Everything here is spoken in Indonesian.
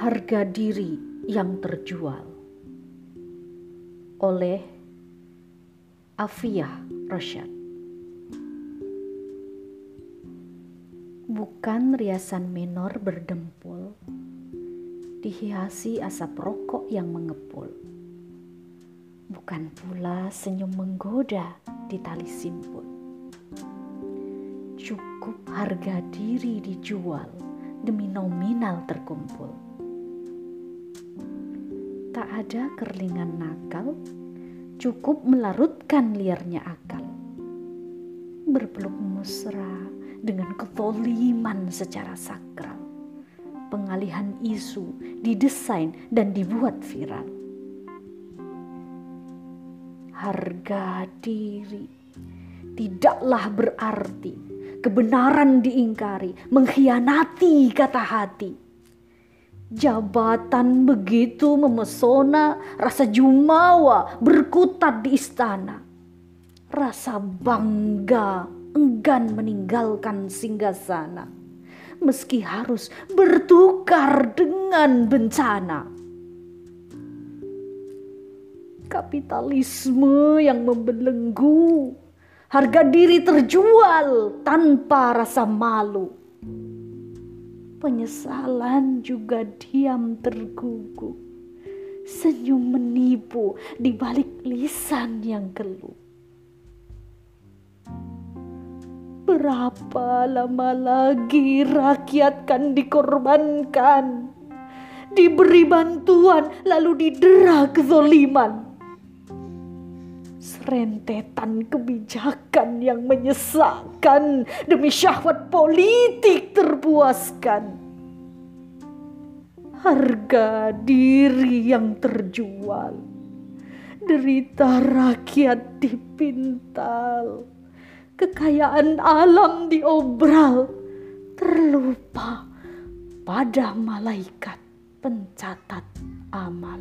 Harga diri yang terjual oleh Afiyah Rashad. Bukan riasan menor berdempul, dihiasi asap rokok yang mengepul. Bukan pula senyum menggoda di tali simpul. Cukup harga diri dijual demi nominal terkumpul tak ada kerlingan nakal, cukup melarutkan liarnya akal. Berpeluk mesra dengan ketoliman secara sakral. Pengalihan isu didesain dan dibuat viral. Harga diri tidaklah berarti kebenaran diingkari, mengkhianati kata hati Jabatan begitu memesona, rasa jumawa berkutat di istana. Rasa bangga enggan meninggalkan singgasana. Meski harus bertukar dengan bencana. Kapitalisme yang membelenggu, harga diri terjual tanpa rasa malu penyesalan juga diam tergugu. Senyum menipu di balik lisan yang keluh. Berapa lama lagi rakyat kan dikorbankan, diberi bantuan lalu didera kezoliman rentetan kebijakan yang menyesakkan demi syahwat politik terpuaskan. Harga diri yang terjual, derita rakyat dipintal, kekayaan alam diobral, terlupa pada malaikat pencatat amal.